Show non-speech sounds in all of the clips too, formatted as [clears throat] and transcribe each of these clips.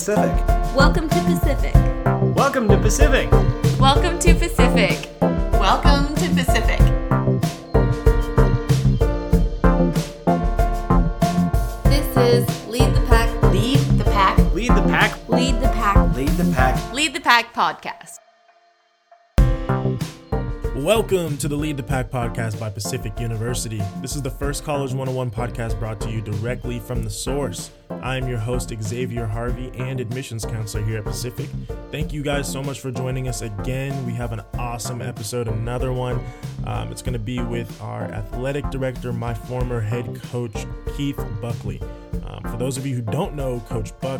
Pacific. Welcome to Pacific. Welcome to Pacific. Welcome to Pacific. Welcome to Pacific. This is Lead the Pack. Lead the pack. Lead the pack. Lead the Pack. Lead the pack. Lead the Pack podcast. Welcome to the Lead the Pack podcast by Pacific University. This is the first College 101 podcast brought to you directly from the source. I am your host, Xavier Harvey, and admissions counselor here at Pacific. Thank you guys so much for joining us again. We have an awesome episode, another one. Um, it's going to be with our athletic director, my former head coach, Keith Buckley. Um, for those of you who don't know Coach Buck,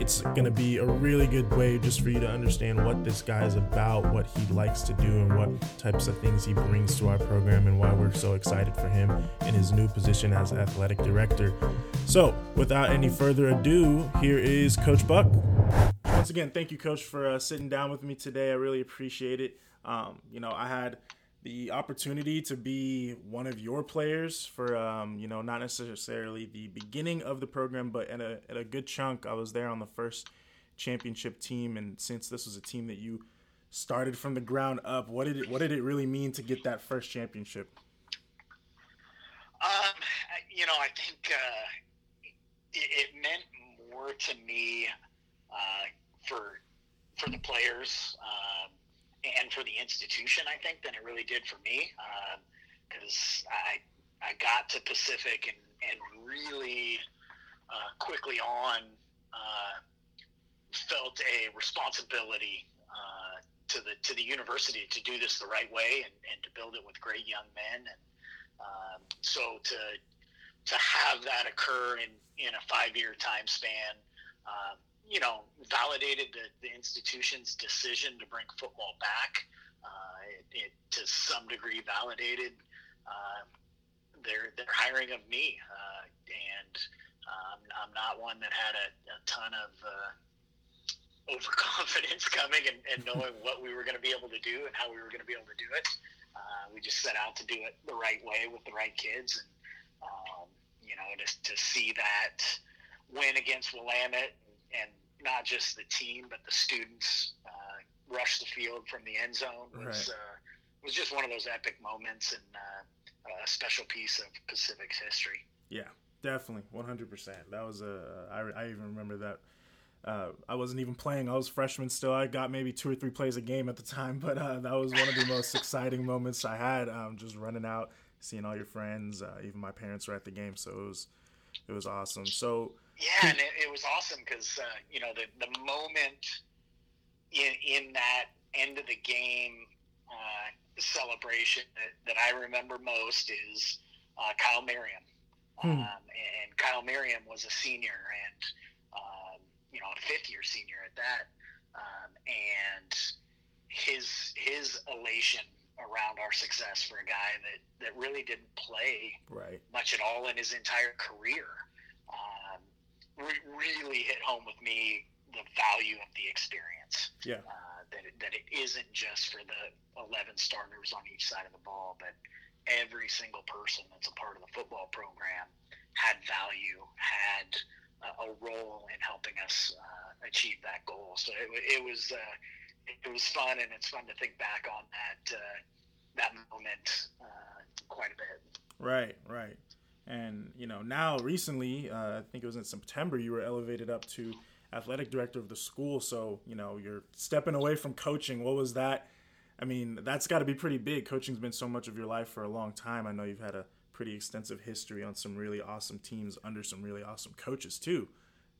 it's going to be a really good way just for you to understand what this guy is about, what he likes to do, and what types of things he brings to our program, and why we're so excited for him in his new position as athletic director. So, without any further ado, here is Coach Buck. Once again, thank you, Coach, for uh, sitting down with me today. I really appreciate it. Um, you know, I had the opportunity to be one of your players for um, you know not necessarily the beginning of the program but at a, at a good chunk i was there on the first championship team and since this was a team that you started from the ground up what did it what did it really mean to get that first championship? Um, you know, I think uh, it, it meant more to me uh, for for the players. Um, and for the institution, I think, than it really did for me. Because I I got to Pacific and and really uh, quickly on uh, felt a responsibility uh, to the to the university to do this the right way and, and to build it with great young men and um, so to to have that occur in, in a five year time span, um, you know, validated the, the institution's decision to bring football back. Uh, it, it to some degree validated uh, their their hiring of me, uh, and um, I'm not one that had a, a ton of uh, overconfidence [laughs] coming and, and [laughs] knowing what we were going to be able to do and how we were going to be able to do it. Uh, we just set out to do it the right way with the right kids, and um, you know, to, to see that win against Willamette, and not just the team but the students uh, rush the field from the end zone was Right. uh, was just one of those epic moments and uh, a special piece of Pacific's history. yeah definitely 100% that was a i, I even remember that uh, I wasn't even playing. I was freshman still. I got maybe two or three plays a game at the time, but uh, that was one of the most exciting moments I had. Um, just running out, seeing all your friends. Uh, even my parents were at the game, so it was it was awesome. So Yeah, and it, it was awesome because uh, you know the the moment in in that end of the game uh, celebration that, that I remember most is uh, Kyle Merriam, Hmm. um, and Kyle Merriam was a senior and um, you know a fifth year senior at that, um, and his his elation around our success for a guy that that really didn't play right, much at all in his entire career. Re- really hit home with me the value of the experience. yeah, Uh, that, it, that it isn't just for the 11 starters on each side of the ball, but every single person that's a part of the football program had value, had a, a role in helping us uh, achieve that goal. So it, it was uh, it was fun, and it's fun to think back on that uh, that moment uh, quite a bit. right, right. And you know, now recently, uh, I think it was in September, you were elevated up to athletic director of the school. So you know, you're stepping away from coaching. What was that? I mean, that's got to be pretty big. Coaching's been so much of your life for a long time. I know you've had a pretty extensive history on some really awesome teams under some really awesome coaches too.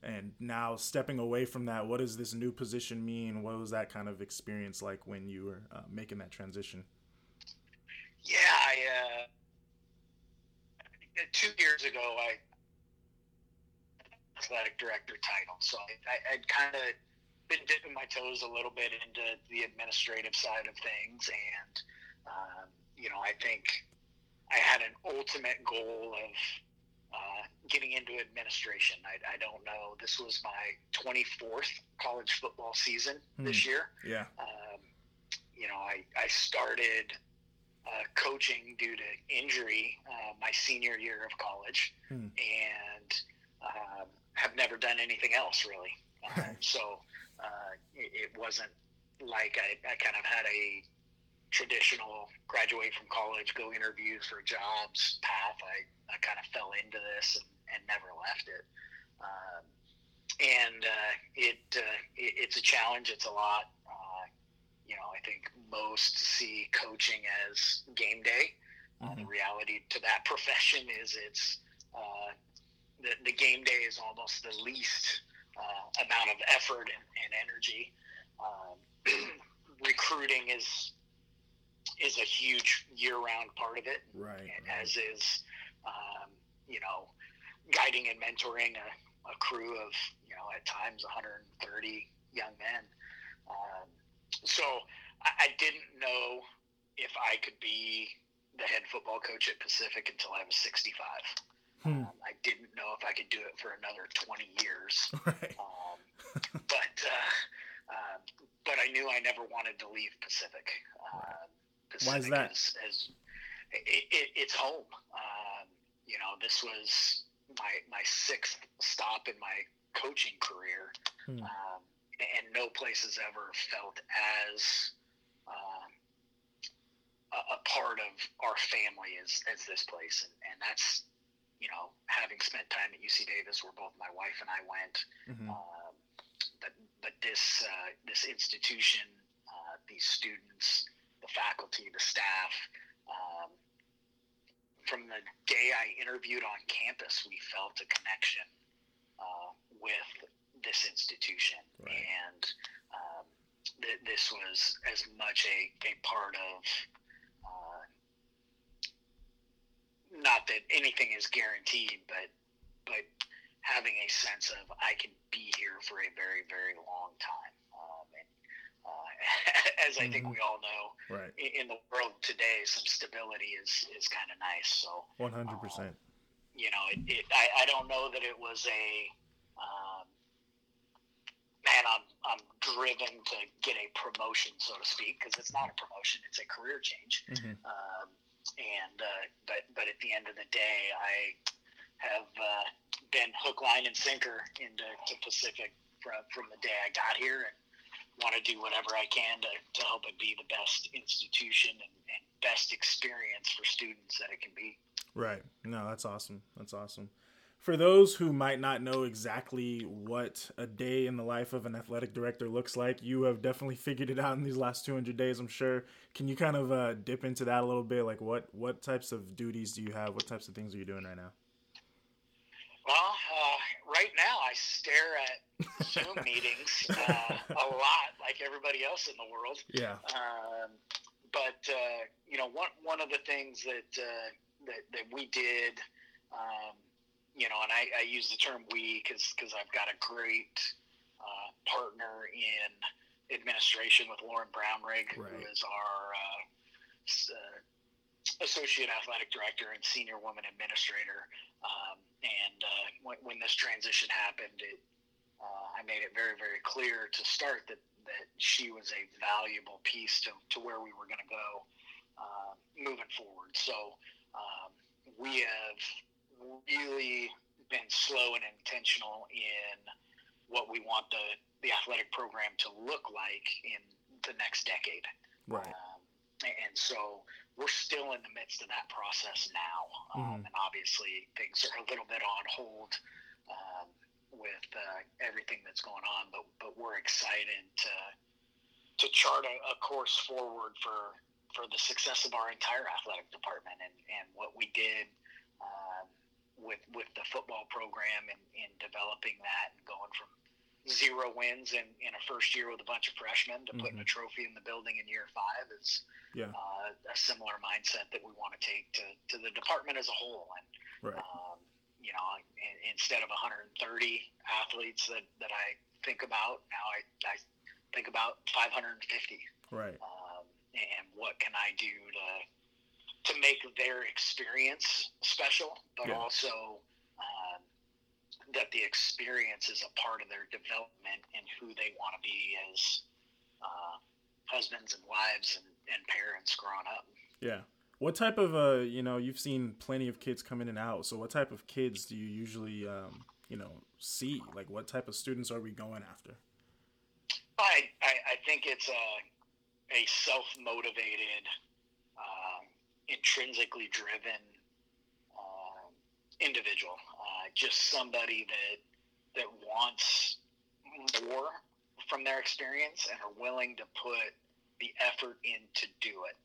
And now stepping away from that, what does this new position mean? What was that kind of experience like when you were uh, making that transition? Yeah, I uh, two years ago I athletic director title, so I, I, I'd kind of been dipping my toes a little bit into the administrative side of things, and um, you know I think I had an ultimate goal of uh, getting into administration. I, I don't know. This was my 24th college football season this year Yeah. um, you know, I, I started uh, coaching due to injury uh, my senior year of college Hmm. and um, have never done anything else really. Um, so uh, it, it wasn't like I, I kind of had a traditional graduate from college, go interview for jobs path. I, I kind of fell into this and, and never left it. Um, and uh, it, uh, it, it's a challenge. It's a lot. You know, I think most see coaching as game day. Uh, the reality to that [laughs] profession is it's uh, the, the game day is almost the least uh, amount of effort and, and energy. Um, [clears throat] recruiting is is a huge year-round part of it, Right. and right. as is um, you know guiding and mentoring a, a crew of you know at times 130 young men. Um, so I, I didn't know if I could be the head football coach at Pacific until I was 65. Hmm. Um, I didn't know if I could do it for another 20 years. [laughs] Right. Um, but uh, uh, but I knew I never wanted to leave Pacific. Uh, Pacific Why is that? Is, is, it, it, it's home. Um, you know, this was my my sixth stop in my coaching career, Hmm. And no place has ever felt as um, a, a part of our family as, as this place, and, and that's you know having spent time at UC Davis, where both my wife and I went. Mhm. Um, but but this uh, this institution, uh, these students, the faculty, the staff. Um, from the day I interviewed on campus, we felt a connection uh, with this institution, Right. and um, th- this was as much a, a part of. Uh, not that anything is guaranteed, but but having a sense of I can be here for a very very long time. Um, and uh, [laughs] as I think Mhm. we all know, Right. in, in the world today, some stability is is kind of nice. So One hundred percent. you know, it, it I, I don't know that it was a um, man. I'm I'm driven to get a promotion, so to speak, because it's not a promotion; it's a career change. Mhm. Um, and uh, but but at the end of the day, I have uh, been hook, line, and sinker into to Pacific from from the day I got here, and want to do whatever I can to, to help it be the best institution and, and best experience for students that it can be. Right. No, that's awesome. That's awesome. For those who might not know exactly what a day in the life of an athletic director looks like, you have definitely [laughs] figured it out in these last 200 days, I'm sure. Can you kind of uh, dip into that a little bit? Like, what what types of duties do you have? What types of things are you doing right now? Well, uh, right now I stare at Zoom [laughs] meetings uh, a lot, like everybody else in the world. Yeah. Um, but uh, you know, one one of the things that uh, that, that we did, um, you know, and I, I use the term we because because I've got a great uh, partner in administration with Lauren Brownrigg, who Right. is our uh, s- uh, associate athletic director and senior woman administrator. Um, and uh, when, when this transition happened, it, uh, I made it very, very clear to start that, that she was a valuable piece to, to where we were going to go uh, moving forward. So um, we have really been slow and intentional in what we want the, the athletic program to look like in the next decade. Right. Um, and so we're still in the midst of that process now. Um, Mhm. And obviously, things are a little bit on hold um, with uh, everything that's going on, but, but we're excited to, to chart a, a course forward for, for the success of our entire athletic department and, and what we did um, with, with the football program and in developing that and going from zero wins in, in a first year with a bunch of freshmen to putting a trophy in the building in year five is Yeah. uh, a similar mindset that we want to take to, to the department as a whole. And, Right. um, you know, in, instead of 130 athletes that, that I think about, now I, I think about 550. Right. Um, and what can I do to, to make their experience special, but Yeah. also um, that the experience is a part of their development and who they want to be as uh, husbands and wives and, and parents growing up. Yeah. What type of uh, you know, you've seen plenty of kids come in and out. So what type of kids do you usually um, you know, see? Like, what type of students are we going after? I, I, I think it's a, a self motivated, intrinsically driven um, individual. Uh, just somebody that that wants more from their experience and are willing to put the effort in to do it.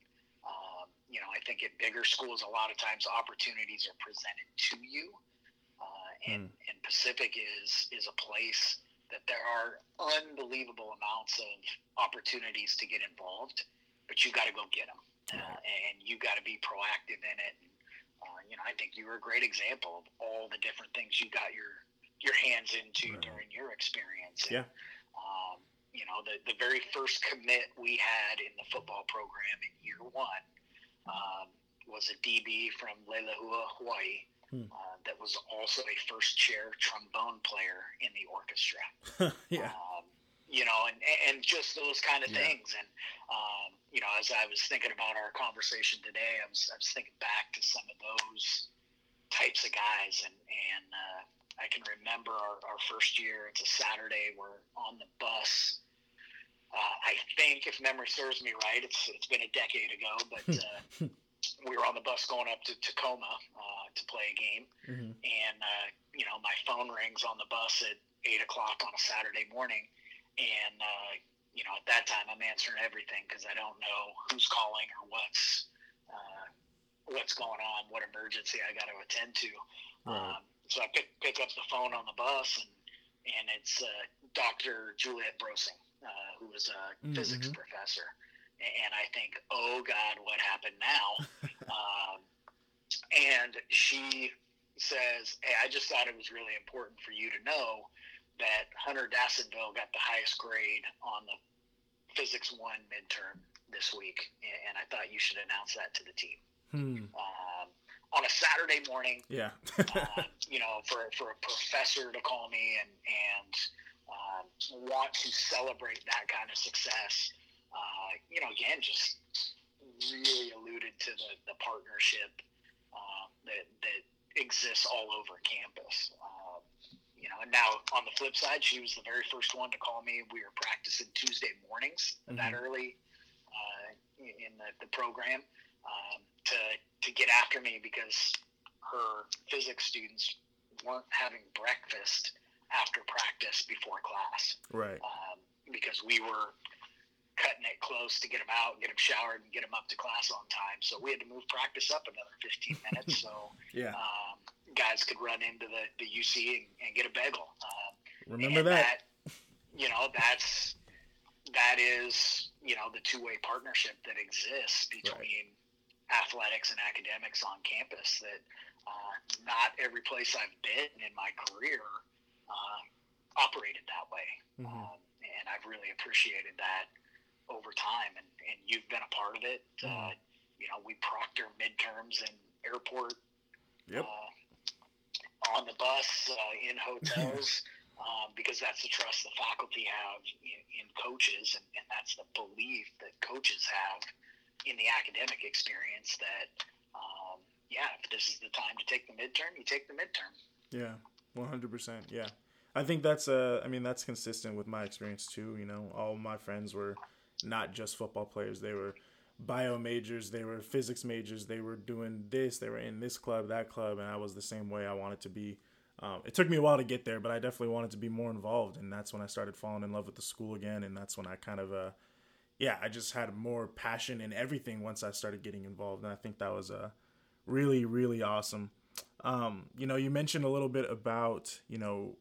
Um, you know, I think at bigger schools, a lot of times opportunities are presented to you, uh, and, Mm. and Pacific is is a place that there are unbelievable amounts of opportunities to get involved, but you got to go get them, uh, and you got to be proactive in it. And, uh, you know, I think you were a great example of all the different things you got your your hands into Right. during your experience. Yeah. Um, you know, the, the very first commit we had in the football program in year one um, was a DB from Leilehua, Hawaii, Hmm. uh, that was also a first chair trombone player in the orchestra. [laughs] yeah. Um, you know, and, and just those kind of Yeah. things. And, um, you know, as I was thinking about our conversation today, I was, I was thinking back to some of those types of guys. And, and uh, I can remember our, our first year, it's a Saturday, we're on the bus. Uh, I think, if memory serves me right, it's it's been a decade ago, but uh, we were on the bus going up to Tacoma uh, to play a game, Mhm. and uh, you know my phone rings on the bus at eight o'clock on a Saturday morning, and uh, you know at that time I'm answering everything because I don't know who's calling or what's uh, what's going on, what emergency I got to attend to. Right. Um, so I pick pick up the phone on the bus, and and it's uh, Dr. Juliet Brosing, uh, who was a Mhm. physics professor, and I think, oh God, what happened now? [laughs] um, and she says, "Hey, I just thought it was really important for you to know that Hunter Dassonville got the highest grade on the physics one midterm this week, and I thought you should announce that to the team." Hmm. Um, on a Saturday morning, Yeah. uh, [laughs] you know, for, for a professor to call me and and um, want to celebrate that kind of success, uh, you know, again, just really alluded to the, the partnership um, that that exists all over campus. Um, you know, and now on the flip side, she was the very first one to call me. We were practicing Tuesday mornings that Mhm. early uh, in the, the program um, to to get after me because her physics students weren't having breakfast after practice before class right. um, because we were cutting it close to get them out, get them showered, and get them up to class on time. So we had to move practice up another 15 minutes [laughs] so Yeah. um, guys could run into the, the UC and, and get a bagel. Um, Remember and that? You know, that's that is you know the two way partnership that exists between athletics and academics on campus. That uh, not every place I've been in my career uh, operated that way, Mhm. um, and I've really appreciated that over time. And, and you've been a part of it. Uh, Mhm. you know, we proctor midterms in airport Yep. uh, on the bus, uh, in hotels, [laughs] um, because that's the trust the faculty have in, in coaches, and, and that's the belief that coaches have in the academic experience that, um, yeah, if this is the time to take the midterm, you take the midterm. Yeah, one hundred percent. Yeah, I think that's uh, I mean that's consistent with my experience too. You know, all my friends were not just football players; they were bio majors, they were physics majors, they were doing this, they were in this club, that club, and I was the same way. I wanted to be. Um, it took me a while to get there, but I definitely wanted to be more involved, and that's when I started falling in love with the school again, and that's when I kind of uh, yeah, I just had more passion in everything once I started getting involved, and I think that was uh, really, really awesome. Um, you know, you mentioned a little bit about you know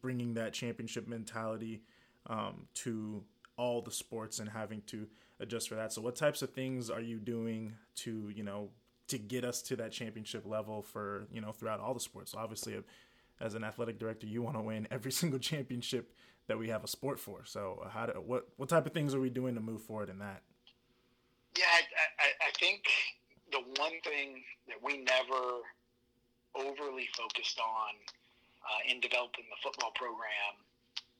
bringing that championship mentality um, to all the sports and having to adjust for that. So, what types of things are you doing to you know to get us to that championship level for you know throughout all the sports? Obviously, as an athletic director, you want to win every [laughs] single championship that we have a sport for. So, how do what what type of things are we doing to move forward in that? Yeah, I, I, I think the one thing that we never overly focused on uh, in developing the football program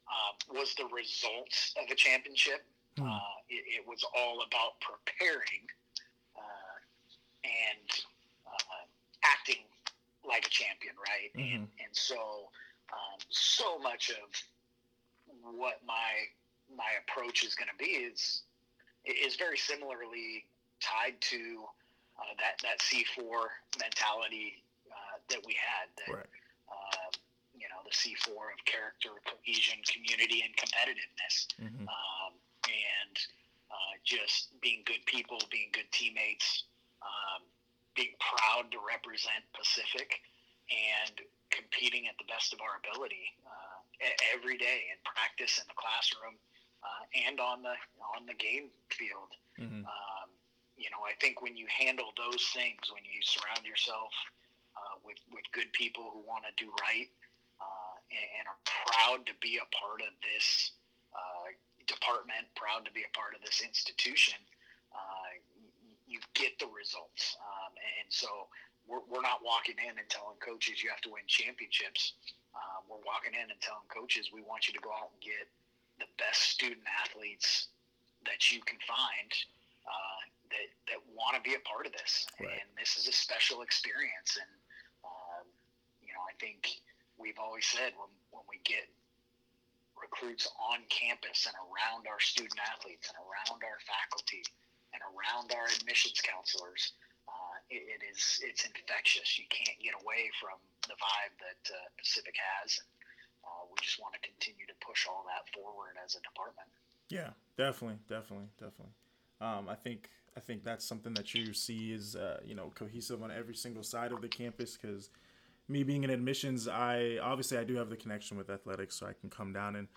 uh, was the results of a championship. Hmm. Uh, it, it was all about preparing uh, and uh, acting like a champion, right? And, Mhm. and so um, so much of what my my approach is going to be is is very similarly tied to uh, that that C4 mentality uh, that we had. That, Right. uh, you know, the C4 of character, cohesion, community, and competitiveness, Mhm. um, and uh, just being good people, being good teammates, um, being proud to represent Pacific, and competing at the best of our ability uh, every day in practice, in the classroom, uh, and on the on the game field. Mhm. Um, you know, I think when you handle those things, when you surround yourself uh, with with good people who want to do right uh, and, and are proud to be a part of this department, proud to be a part of this institution, uh, you, get the results. Um, and so we're, we're not walking in and telling coaches you have to win championships. Um, we're walking in and telling coaches we want you to go out and get the best student athletes that you can find uh, that that want to be a part of this. Right. And this is a special experience. And um, you know, I think we've always said when when we get recruits on campus and around our student athletes and around our faculty and around our admissions counselors, uh, it, it is it's infectious. You can't get away from the vibe that uh, Pacific has. Uh, we just want to continue to push all that forward as a department. Yeah, definitely, definitely, definitely. Um, I think I think that's something that you see is uh, you know cohesive on every single side of the campus because me being in admissions, I obviously I do have the connection with athletics, so I can come down and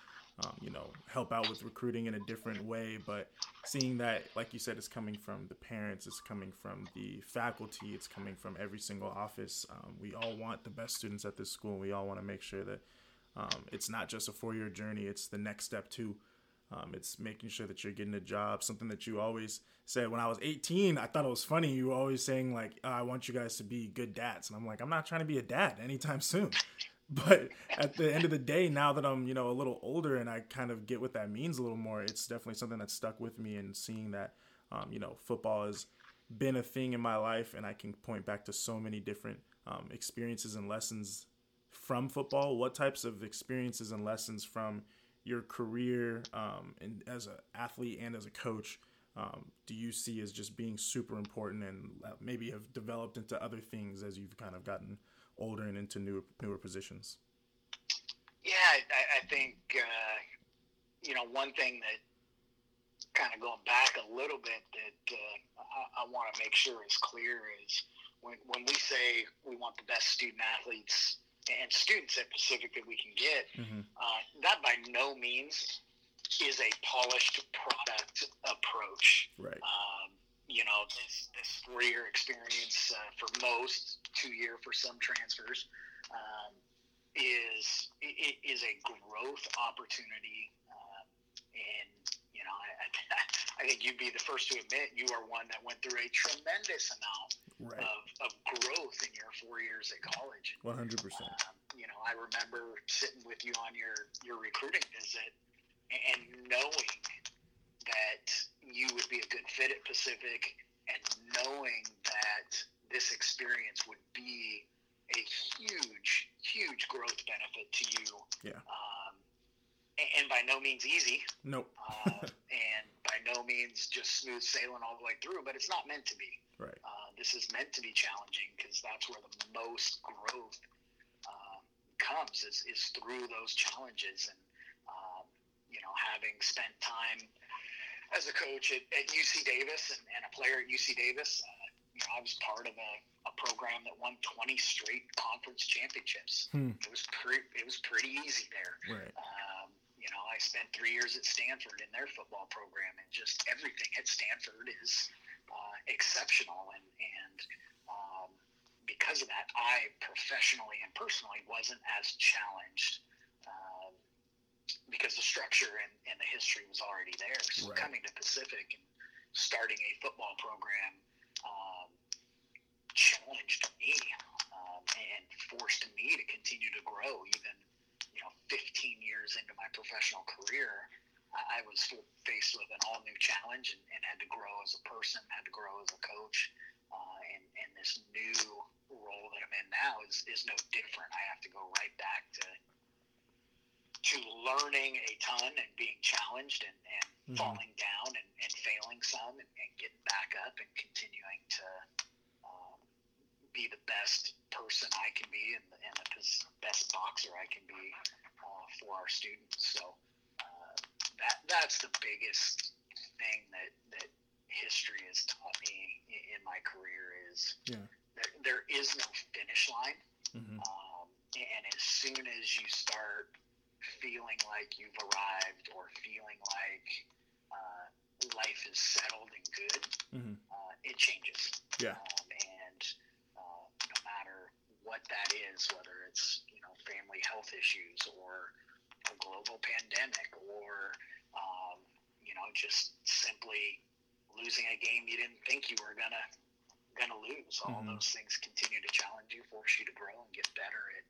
um, you know help out with recruiting in a different way. But seeing that, like you said, it's coming from the parents, it's coming from the faculty, it's coming from every single office. Um, we all want the best students at this school. We all want to make sure that um, it's not just a four-year journey; it's the next step too. Um, it's making sure that you're getting a job. Something that you always said when I was 18. I thought it was funny. You were always saying like, oh, "I want you guys to be good dads," and I'm like, I'm not trying to be a dad anytime soon. [laughs] But at the end of the day, now that I'm you know a little older and I kind of get what that means a little more, it's definitely something that stuck with me. And seeing that, um, you know, football has been a thing in my life, and I can point back to so many different um, experiences and lessons from football. What types of experiences and lessons from your career um, and as an athlete and as a coach um, do you see as just being super important and uh, maybe have developed into other things as you've kind of gotten older and into newer newer positions? Yeah, I, I think uh, you know one thing that kind of going back a little bit that uh, I, I want to make sure is clear is when when we say we want the best student athletes and students at Pacific that we can get, Mm-hmm. uh, that by no means is a polished product approach. Right. Um, you know, this, this four year experience uh, for most, two year for some transfers, um, is i- is a growth opportunity. Um, and, you know, I, I, [laughs] I think you'd be the first to admit you are one that went through a tremendous amount Right. of, of growth in your four years at college. One hundred percent. Um, you know, I remember sitting with you on your, your recruiting visit and knowing that you would be a good fit at Pacific and knowing that this experience would be a huge, huge growth benefit to you. Yeah. Um, and, by no means easy, Nope. uh, [laughs] and no means just smooth sailing all the way through, but it's not meant to be. Right. Uh, this is meant to be challenging because that's where the most growth um, comes is, is through those challenges. And, um, you know, having spent time as a coach at, at UC Davis and, and a player at UC Davis, uh, you know, I was part of a, a program that won 20 straight conference championships. Hmm. It was pretty, it was pretty easy there. Right. You know, I spent three years at Stanford in their football program, and just everything at Stanford is uh, exceptional. And and um, because of that, I professionally and personally wasn't as challenged um, because the structure and, and the history was already there. So Right. coming to Pacific and starting a football program um, challenged me um, and forced me to continue to grow even 15 years into my professional career I, was faced with an all new challenge and, and had to grow as a person had to grow as a coach uh, and, and this new role that I'm in now is, is no different I have to go right back to to learning a ton and being challenged and, and Mhm. falling down and, and failing some and, and getting back up and continuing to um, be the best person I can be and the, and the best boxer I can be for our students. So uh, that that's the biggest thing that that history has taught me in, in my career is Yeah. there, there is no finish line. Mhm. Um, and as soon as you start feeling like you've arrived or feeling like uh, life is settled and good, Mhm. uh, it changes. Yeah. Um, and uh, no matter what that is, whether it's you know family health issues or a global pandemic or um, you know just simply losing a game you didn't think you were gonna gonna lose. All Mhm. those things continue to challenge you, force you to grow and get better at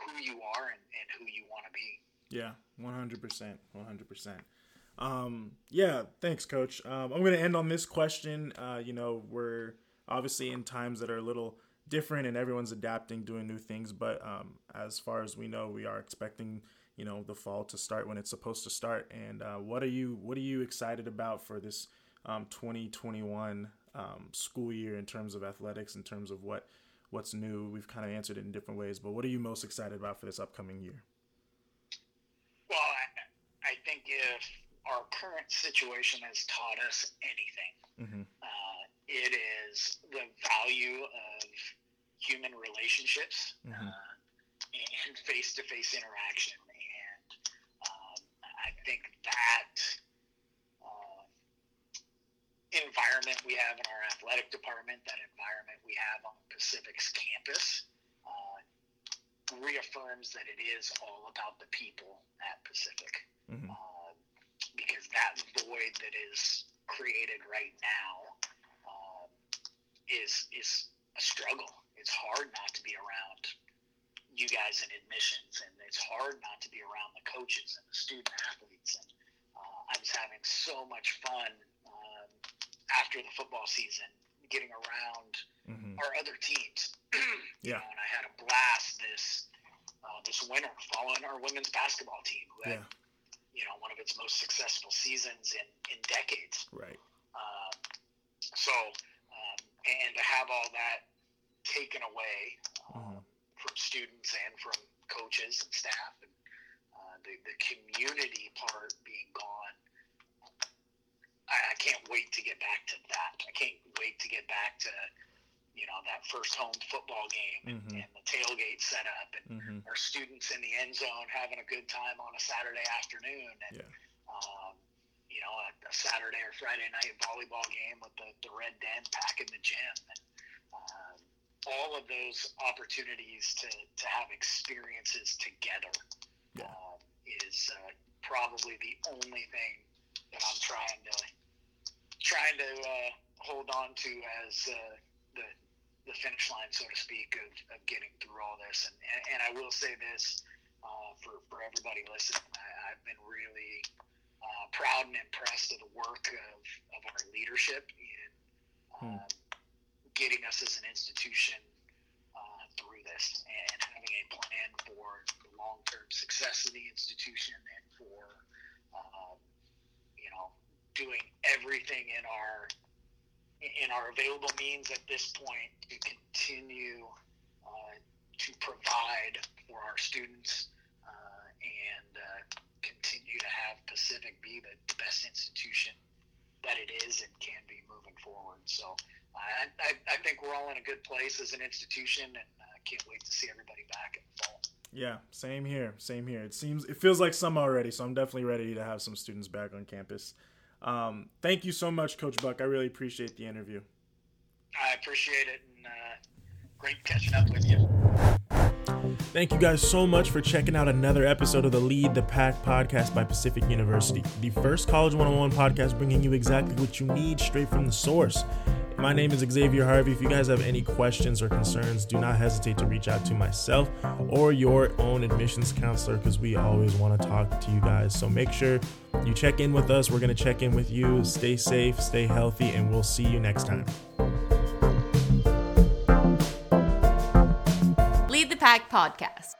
who you are and, and who you want to be. Yeah, one hundred percent, one hundred percent. Um, yeah, thanks, Coach. Um, I'm going to end on this question. Uh, you know, we're obviously in times that are a little different, and everyone's adapting, doing new things. But um, as far as we know, we are expecting, you know, the fall to start when it's supposed to start. And uh, what are you, what are you excited about for this um, 2021 um, school year in terms of athletics, in terms of what what's new? We've kind of answered it in different ways, but what are you most excited about for this upcoming year? Well, I, I think if our current situation has taught us anything, Mm-hmm. uh, it is the value of human relationships Mhm. uh, and face-to-face interaction. I think that uh, environment we have in our athletic department, that environment we have on Pacific's campus, uh, reaffirms that it is all about the people at Pacific Mhm. uh, because that void that is created right now um, is is a struggle. It's hard not to be around you guys in admissions, and it's hard not to be around the coaches and the student athletes. And uh, I was having so much fun um, after the football season, getting around Mm-hmm. our other teams. [clears throat] you Yeah. know, and I had a blast this uh, this winter following our women's basketball team, who had Yeah. you know one of its most successful seasons in in decades. Right. Um, so, um, and to have all that taken away Mhm. from students and from coaches and staff, and uh, the the community part being gone. I, I can't wait to get back to that. I can't wait to get back to, you know, that first home football game and, Mhm. and the tailgate set up and Mm-hmm. our students in the end zone having a good time on a Saturday afternoon and Yeah. um, you know a, a Saturday or Friday night volleyball game with the, the red den packing the gym and um, all of those opportunities to, to have experiences together Yeah. um, is uh, probably the only thing that I'm trying to trying to uh, hold on to as uh, the the finish line, so to speak, of, of getting through all this. And, and, and I will say this uh, for, for everybody listening, I, I've been really uh, proud and impressed of the work of, of our leadership in um, getting us as an institution uh, through this and having a plan for the long term success of the institution and for, um, you know, doing everything in our in our available means at this point to continue uh, to provide for our students uh, and uh, continue to have Pacific be the best institution that it is and can be moving forward. So I, I, I think we're all in a good place as an institution, and I can't wait to see everybody back in the fall. Yeah, same here. Same here. It seems it feels like summer already, so I'm definitely ready to have some students back on campus. Um, thank you so much, Coach Buck. I really appreciate the interview. I appreciate it, and uh, great catching up with you. Thank you guys so much for checking out another episode of the Lead the Pack podcast by Pacific University, the first College 101 podcast bringing you exactly what you need straight from the source. My name is Xavier Harvey. If you guys have any questions or concerns, do not hesitate to reach out to myself or your own admissions counselor because we always want to talk to you guys. So make sure you check in with us. We're going to check in with you. Stay safe, stay healthy, and we'll see you next time. Lead the Pack podcast.